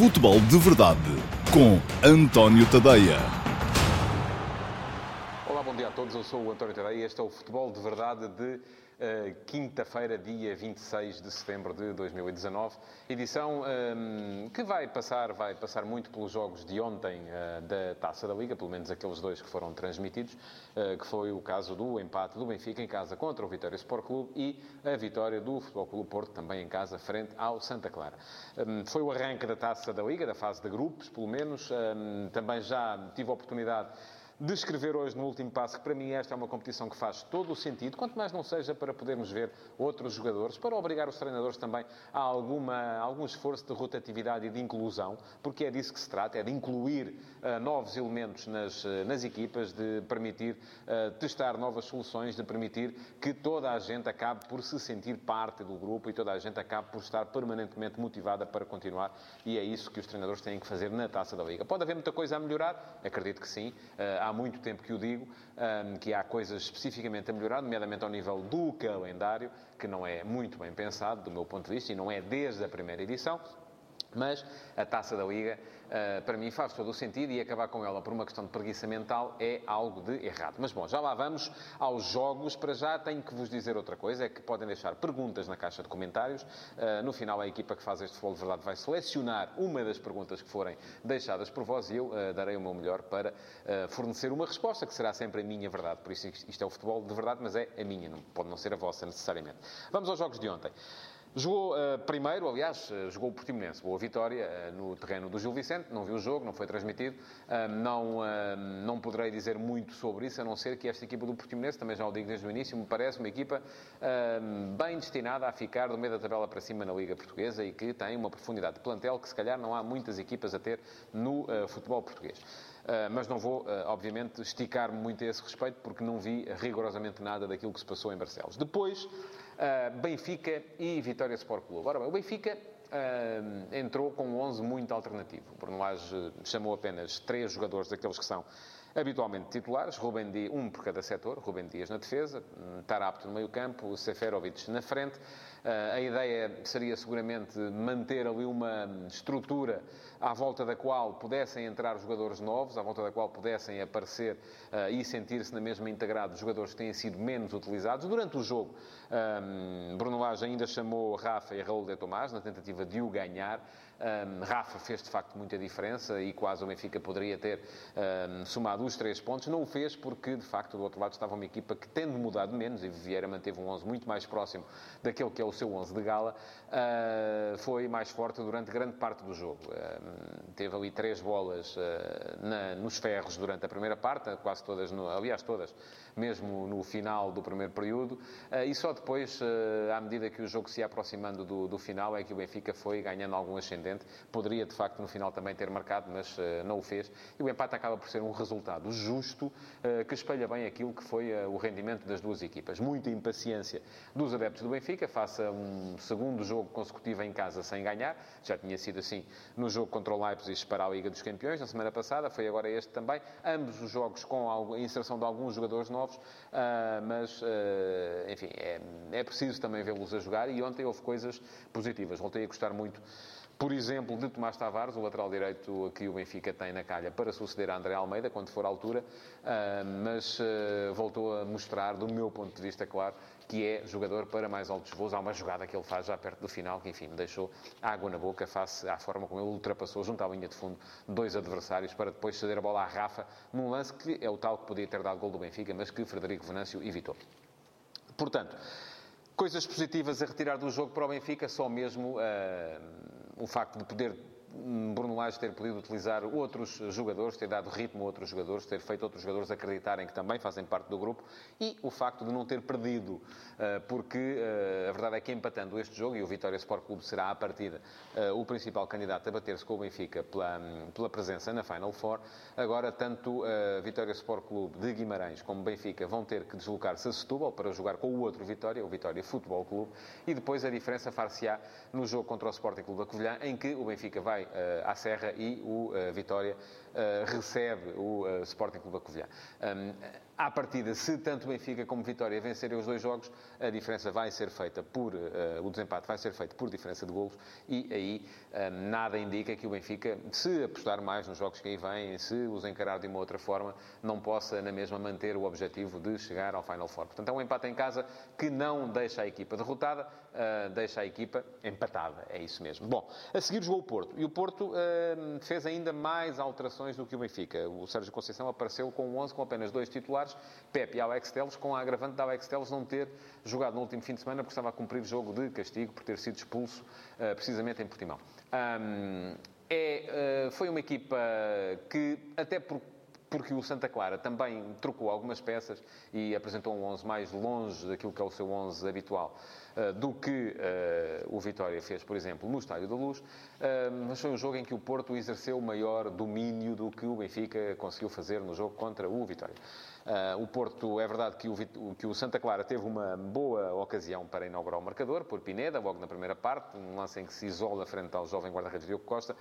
Futebol de Verdade com António Tadeia. Olá, bom dia a todos. Eu sou o António Tadeia e este é o Futebol de Verdade de quinta-feira, dia 26 de setembro de 2019. Edição um, que vai passar, vai passar muito pelos jogos de ontem uh, da Taça da Liga, pelo menos aqueles dois que foram transmitidos, uh, que foi o caso do empate do Benfica em casa contra o Vitória Sport Clube e a vitória do Futebol Clube Porto também em casa frente ao Santa Clara. Um, foi o arranque da Taça da Liga, da fase de grupos, pelo menos. Um, também já tive a oportunidade de escrever hoje no último passo que para mim esta é uma competição que faz todo o sentido, quanto mais não seja para podermos ver outros jogadores, para obrigar os treinadores também a alguma, algum esforço de rotatividade e de inclusão, porque é disso que se trata, é de incluir uh, novos elementos nas, uh, nas equipas, de permitir uh, testar novas soluções, de permitir que toda a gente acabe por se sentir parte do grupo e toda a gente acabe por estar permanentemente motivada para continuar e é isso que os treinadores têm que fazer na Taça da Liga. Pode haver muita coisa a melhorar? Acredito que sim. há há muito tempo que o digo, que há coisas especificamente a melhorar, nomeadamente ao nível do calendário, que não é muito bem pensado, do meu ponto de vista, e não é desde a primeira edição. Mas a taça da Liga, uh, para mim, faz todo o sentido e acabar com ela por uma questão de preguiça mental é algo de errado. Mas bom, já lá vamos aos jogos. Para já tenho que vos dizer outra coisa: é que podem deixar perguntas na caixa de comentários. Uh, no final, a equipa que faz este futebol de verdade vai selecionar uma das perguntas que forem deixadas por vós e eu uh, darei o meu melhor para fornecer uma resposta que será sempre a minha verdade. Por isso, isto é o futebol de verdade, mas é a minha, não, pode não ser a vossa necessariamente. Vamos aos jogos de ontem. Jogou uh, primeiro, aliás, uh, jogou o Portimonense, boa vitória uh, no terreno do Gil Vicente, não vi o jogo, não foi transmitido, não, não poderei dizer muito sobre isso, a não ser que esta equipa do Portimonense, também já o digo desde o início, me parece uma equipa bem destinada a ficar do meio da tabela para cima na Liga Portuguesa e que tem uma profundidade de plantel que se calhar não há muitas equipas a ter no futebol português. Uh, mas não vou, uh, obviamente, esticar-me muito a esse respeito, porque não vi rigorosamente nada daquilo que se passou em Barcelos. Depois, Benfica e Vitória Sport Clube. Ora bem, o Benfica entrou com um 11 muito alternativo. Bruno Lage chamou apenas três jogadores daqueles que são habitualmente titulares, Rubem Dias, um por cada setor, Rubem Dias na defesa, Tarapto no meio campo, Seferovic na frente. Uh, a ideia seria seguramente manter ali uma estrutura à volta da qual pudessem entrar jogadores novos, à volta da qual pudessem aparecer uh, e sentir-se na mesma integrado jogadores que têm sido menos utilizados. Durante o jogo, um, Bruno Lage ainda chamou Rafa e Raul de Tomás na tentativa de o ganhar. Um, Rafa fez de facto muita diferença e quase o Benfica poderia ter um, somado os três pontos. Não o fez porque, de facto, do outro lado estava uma equipa que, tendo mudado menos, e Vieira manteve um 11 muito mais próximo daquele que é o seu 11 de gala, uh, foi mais forte durante grande parte do jogo. Uh, teve ali três bolas uh, na, nos ferros durante a primeira parte, quase todas, no, aliás, todas, mesmo no final do primeiro período, e só depois, à medida que o jogo se ia aproximando do, do final, é que o Benfica foi ganhando algum ascendente. Poderia, de facto, no final também ter marcado, mas não o fez. E o empate acaba por ser um resultado justo que espelha bem aquilo que foi o rendimento das duas equipas. Muita impaciência dos adeptos do Benfica, face um segundo jogo consecutivo em casa sem ganhar. Já tinha sido assim no jogo contra o Leipzig para a Liga dos Campeões, na semana passada, foi agora este também. Ambos os jogos com a inserção de alguns jogadores novos, uh, mas, uh, enfim, é, é preciso também vê-los a jogar e ontem houve coisas positivas. Voltei a gostar muito por exemplo, de Tomás Tavares, o lateral direito que o Benfica tem na calha para suceder a André Almeida, quando for à altura, uh, mas voltou a mostrar, do meu ponto de vista, claro, que é jogador para mais altos voos. Há uma jogada que ele faz já perto do final, que enfim, me deixou água na boca face à forma como ele ultrapassou junto à linha de fundo dois adversários para depois ceder a bola à Rafa, num lance que é o tal que podia ter dado gol do Benfica, mas que Frederico Venâncio evitou. Portanto, coisas positivas a retirar do jogo para o Benfica, só mesmo uh, o facto de poder Bruno Lage ter podido utilizar outros jogadores, ter dado ritmo a outros jogadores, ter feito outros jogadores acreditarem que também fazem parte do grupo e o facto de não ter perdido, eh, porque eh, a verdade é que empatando este jogo, e o Vitória Sport Clube será à partida eh, o principal candidato a bater-se com o Benfica pela, pela presença na Final Four, agora tanto a Vitória Sport Clube de Guimarães como Benfica vão ter que deslocar-se a Setúbal para jogar com o outro Vitória, o Vitória Futebol Clube, e depois a diferença far-se-á no jogo contra o Sporting Clube da Covilhã, em que o Benfica vai à Serra e o Vitória recebe o Sporting Clube da Covilhã. Um, à partida, se tanto Benfica como Vitória vencerem os dois jogos, a diferença vai ser feita por, o desempate vai ser feito por diferença de golos e aí nada indica que o Benfica, se apostar mais nos jogos que aí vêm, se os encarar de uma outra forma, não possa na mesma manter o objetivo de chegar ao Final Four. Portanto, é um empate em casa que não deixa a equipa derrotada, uh, deixa a equipa empatada, é isso mesmo. Bom, a seguir jogou o Porto e o Porto fez ainda mais alterações do que o Benfica. O Sérgio Conceição apareceu com 11 com apenas dois titulares Pepe e Alex Teles, com a agravante de Alex Teles não ter jogado no último fim de semana porque estava a cumprir jogo de castigo por ter sido expulso uh, precisamente em Portimão. Um, é, uh, foi uma equipa que, até por porque o Santa Clara também trocou algumas peças e apresentou um 11 mais longe daquilo que é o seu 11 habitual uh, do que uh, o Vitória fez, por exemplo, no Estádio da Luz. Uh, mas foi um jogo em que o Porto exerceu maior domínio do que o Benfica conseguiu fazer no jogo contra o Vitória. O Porto, é verdade que o, Santa Clara teve uma boa ocasião para inaugurar o marcador, por Pineda, logo na primeira parte, um lance em que se isola frente ao jovem guarda-redes Diogo Costa,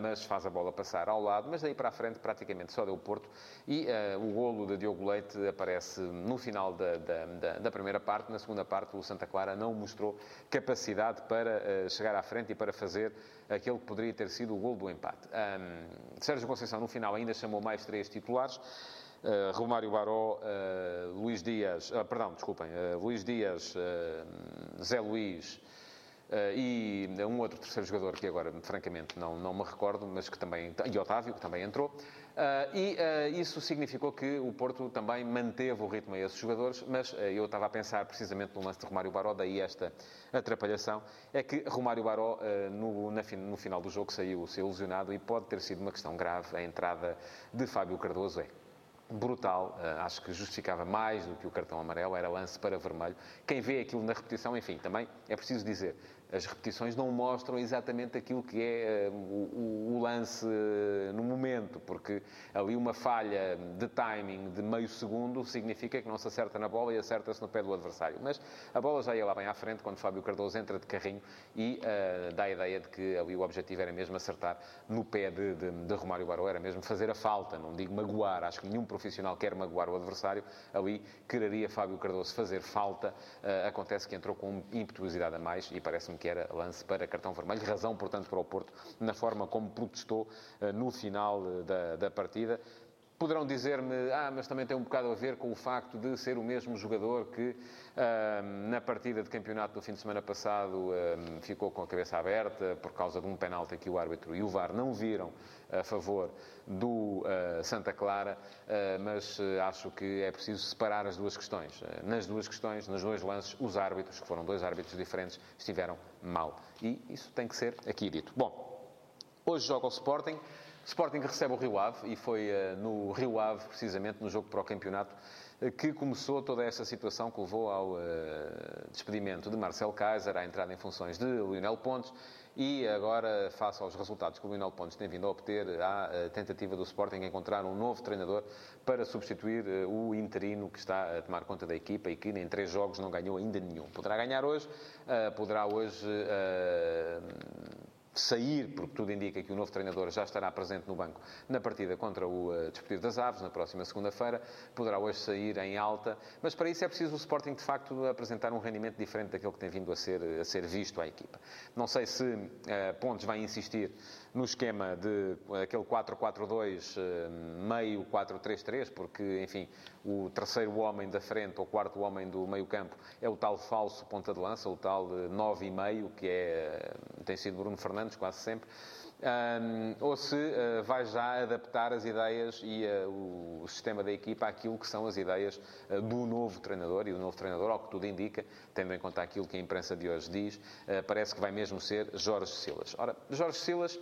mas faz a bola passar ao lado, mas daí para a frente praticamente só deu o Porto e uh, o golo de Diogo Leite aparece no final da, da, da, primeira parte, na segunda parte o Santa Clara não mostrou capacidade para chegar à frente e para fazer aquele que poderia ter sido o golo do empate. Um, Sérgio Conceição no final ainda chamou mais três titulares, Uh, Romário Baró, uh, Luís Dias, uh, perdão, desculpem, Luís Dias, Zé Luís e um outro terceiro jogador que agora, francamente, não, não me recordo, mas que também, e Otávio, que também entrou. E isso significou que o Porto também manteve o ritmo a esses jogadores, mas eu estava a pensar precisamente no lance de Romário Baró, daí esta atrapalhação, é que Romário Baró, no, na, no final do jogo, saiu, saiu ilusionado e pode ter sido uma questão grave a entrada de Fábio Cardoso. É brutal, acho que justificava mais do que o cartão amarelo, era lance para vermelho. Quem vê aquilo na repetição, enfim, também é preciso dizer, as repetições não mostram exatamente aquilo que é o, o, lance no momento, porque ali uma falha de timing de meio segundo significa que não se acerta na bola e acerta-se no pé do adversário. Mas a bola já ia lá bem à frente quando Fábio Cardoso entra de carrinho e uh, dá a ideia de que ali o objetivo era mesmo acertar no pé de, de, de Romário Baró, era mesmo fazer a falta, não digo magoar, acho que nenhum profissional quer magoar o adversário, ali quereria Fábio Cardoso fazer falta, acontece que entrou com impetuosidade a mais e parece-me que era lance para cartão vermelho. Razão, portanto, para o Porto na forma como protestou eh, no final eh, da, da partida. Poderão dizer-me, ah, mas também tem um bocado a ver com o facto de ser o mesmo jogador que ah, na partida de campeonato do fim de semana passado ah, ficou com a cabeça aberta por causa de um penalti que o árbitro e o VAR não viram a favor do ah, Santa Clara, mas acho que é preciso separar as duas questões. Nas duas questões, nos dois lances, os árbitros, que foram dois árbitros diferentes, estiveram mal. E isso tem que ser aqui dito. Bom, hoje joga o Sporting. Sporting recebe o Rio Ave e foi uh, no Rio Ave, precisamente no jogo para o campeonato, uh, que começou toda esta situação que levou ao uh, despedimento de Marcel Kaiser, à entrada em funções de Lionel Pontes e agora, face aos resultados que o Lionel Pontes tem vindo a obter, há a tentativa do Sporting encontrar um novo treinador para substituir o interino que está a tomar conta da equipa e que em três jogos não ganhou ainda nenhum. Poderá ganhar hoje, poderá hoje sair, porque tudo indica que o novo treinador já estará presente no banco na partida contra o uh, Desportivo das Aves, na próxima segunda-feira, poderá hoje sair em alta, mas para isso é preciso o Sporting, de facto, apresentar um rendimento diferente daquele que tem vindo a ser, a ser visto à equipa. Não sei se uh, Pontes vai insistir no esquema de aquele 4-4-2, uh, meio 4-3-3, porque, enfim, o terceiro homem da frente, ou quarto homem do meio campo, é o tal falso ponta de lança, o tal 9,5, que é, tem sido Bruno Fernandes, quase sempre, um, ou se uh, vai já adaptar as ideias e uh, o sistema da equipa àquilo que são as ideias uh, do novo treinador, e o novo treinador, ao que tudo indica, tendo em conta aquilo que a imprensa de hoje diz, parece que vai mesmo ser Jorge Silas. Ora, Jorge Silas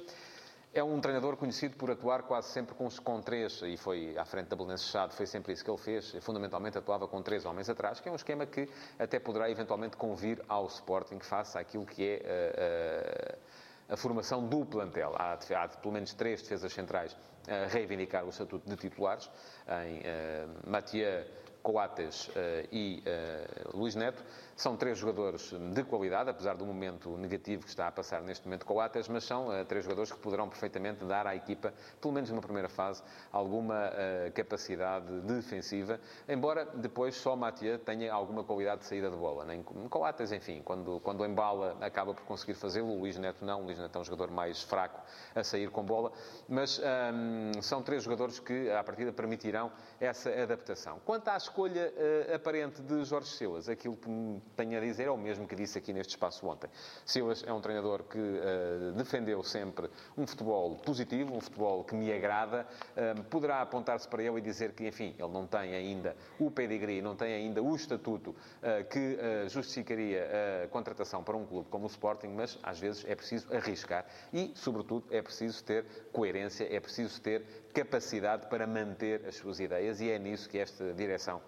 é um treinador conhecido por atuar quase sempre com, com três, e foi à frente da Belenenses Chade, foi sempre isso que ele fez, fundamentalmente atuava com três homens atrás, que é um esquema que até poderá eventualmente convir ao Sporting, que faça aquilo que é a formação do plantel. Há, há pelo menos três defesas centrais a reivindicar o estatuto de titulares, em uh, Mathieu, Coates uh, e uh, Luís Neto. São três jogadores de qualidade, apesar do momento negativo que está a passar neste momento com o Atas, mas são uh, três jogadores que poderão perfeitamente dar à equipa, pelo menos numa primeira fase, alguma uh, capacidade defensiva, embora depois só Matia tenha alguma qualidade de saída de bola. Nem com o Atas, enfim, quando, quando embala, acaba por conseguir fazê-lo. O Luís Neto não, o Luís Neto é um jogador mais fraco a sair com bola, mas um, são três jogadores que, à partida, permitirão essa adaptação. Quanto à escolha uh, aparente de Jorge Silas, aquilo que me tenho a dizer é o mesmo que disse aqui neste espaço ontem. Silas é um treinador que uh, defendeu sempre um futebol positivo, um futebol que me agrada. Uh, poderá apontar-se para ele e dizer que, enfim, ele não tem ainda o pedigree, não tem ainda o estatuto uh, que justificaria a contratação para um clube como o Sporting, mas às vezes é preciso arriscar e, sobretudo, é preciso ter coerência, é preciso ter capacidade para manter as suas ideias e é nisso que esta direção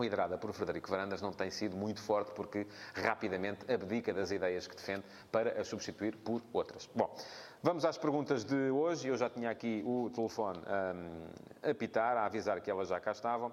liderada por Frederico Varandas, não tem sido muito forte porque rapidamente abdica das ideias que defende para as substituir por outras. Bom, vamos às perguntas de hoje. Eu já tinha aqui o telefone um, a pitar, a avisar que elas já cá estavam.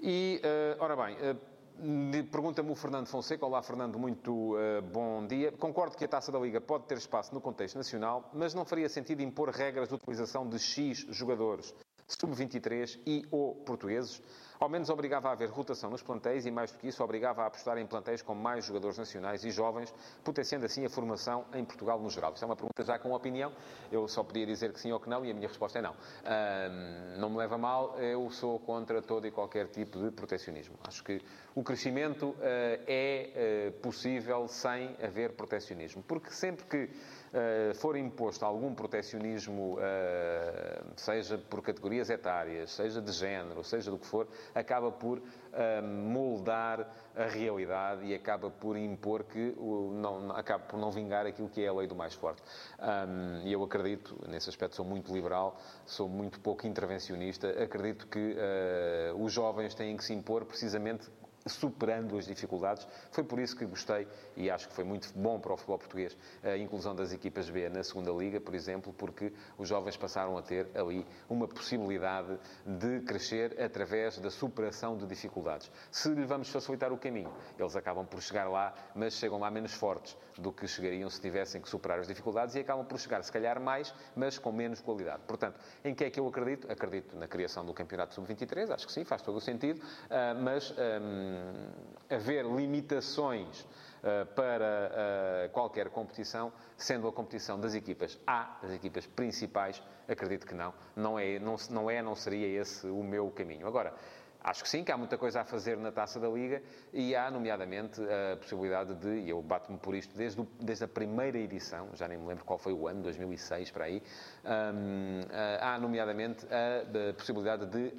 E, uh, ora bem, uh, pergunta-me o Fernando Fonseca. Olá, Fernando, muito uh, bom dia. Concordo que a Taça da Liga pode ter espaço no contexto nacional, mas não faria sentido impor regras de utilização de X jogadores, sub-23 e ou portugueses? Ao menos obrigava a haver rotação nos plantéis e, mais do que isso, obrigava a apostar em plantéis com mais jogadores nacionais e jovens, potenciando assim a formação em Portugal no geral. Isto é uma pergunta já com opinião. Eu só podia dizer que sim ou que não e a minha resposta é não. não me leva mal, eu sou contra todo e qualquer tipo de protecionismo. Acho que o crescimento uh, é uh, possível sem haver protecionismo. Porque sempre que uh, for imposto algum protecionismo, seja por categorias etárias, seja de género, seja do que for, acaba por moldar a realidade e acaba por impor que o, não, acaba por não vingar aquilo que é a lei do mais forte. Um, e eu acredito, nesse aspecto sou muito liberal, sou muito pouco intervencionista, acredito que uh, os jovens têm que se impor precisamente superando as dificuldades. Foi por isso que gostei e acho que foi muito bom para o futebol português a inclusão das equipas B na segunda liga, por exemplo, porque os jovens passaram a ter ali uma possibilidade de crescer através da superação de dificuldades. Se lhe vamos facilitar o caminho, eles acabam por chegar lá, mas chegam lá menos fortes do que chegariam se tivessem que superar as dificuldades e acabam por chegar, se calhar, mais, mas com menos qualidade. Portanto, em que é que eu acredito? Acredito na criação do Campeonato Sub-23, acho que sim, faz todo o sentido, ah, mas hum, haver limitações ah, para ah, qualquer competição, sendo a competição das equipas A, das equipas principais, acredito que não. Não é, não, não é, não seria esse o meu caminho. Agora, Acho que sim, que há muita coisa a fazer na Taça da Liga e há, nomeadamente, a possibilidade de, e eu bato-me por isto desde, o, desde a primeira edição, já nem me lembro qual foi o ano, 2006, para aí, um, há, nomeadamente, a, a, possibilidade de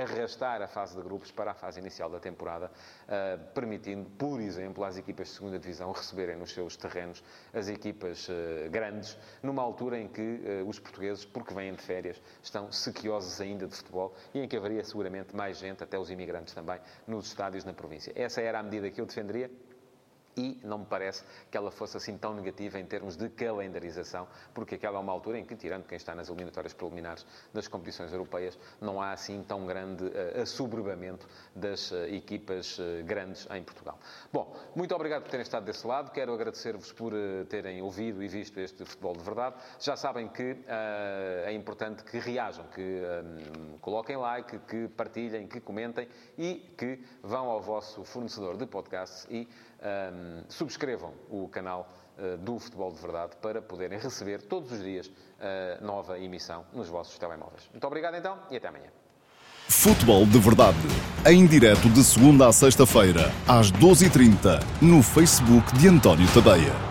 arrastar a fase de grupos para a fase inicial da temporada, uh, permitindo, por exemplo, às equipas de segunda divisão receberem nos seus terrenos as equipas uh, grandes, numa altura em que uh, os portugueses, porque vêm de férias, estão sequiosos ainda de futebol e em que haveria seguramente mais gente até os imigrantes também, nos estádios na província. Essa era a medida que eu defenderia e não me parece que ela fosse assim tão negativa em termos de calendarização, porque aquela é uma altura em que, tirando quem está nas eliminatórias preliminares das competições europeias, não há assim tão grande uh, assoberbamento das uh, equipas uh, grandes em Portugal. Bom, muito obrigado por terem estado desse lado, quero agradecer-vos por terem ouvido e visto este futebol de verdade. Já sabem que é importante que reajam, que um, coloquem like, que partilhem, que comentem e que vão ao vosso fornecedor de podcasts e um, subscrevam o canal uh, do Futebol de Verdade para poderem receber todos os dias uh, nova emissão nos vossos telemóveis. Muito obrigado então e até amanhã. Futebol de Verdade, em direto de segunda a sexta-feira, às 12h30, no Facebook de António Tadeia.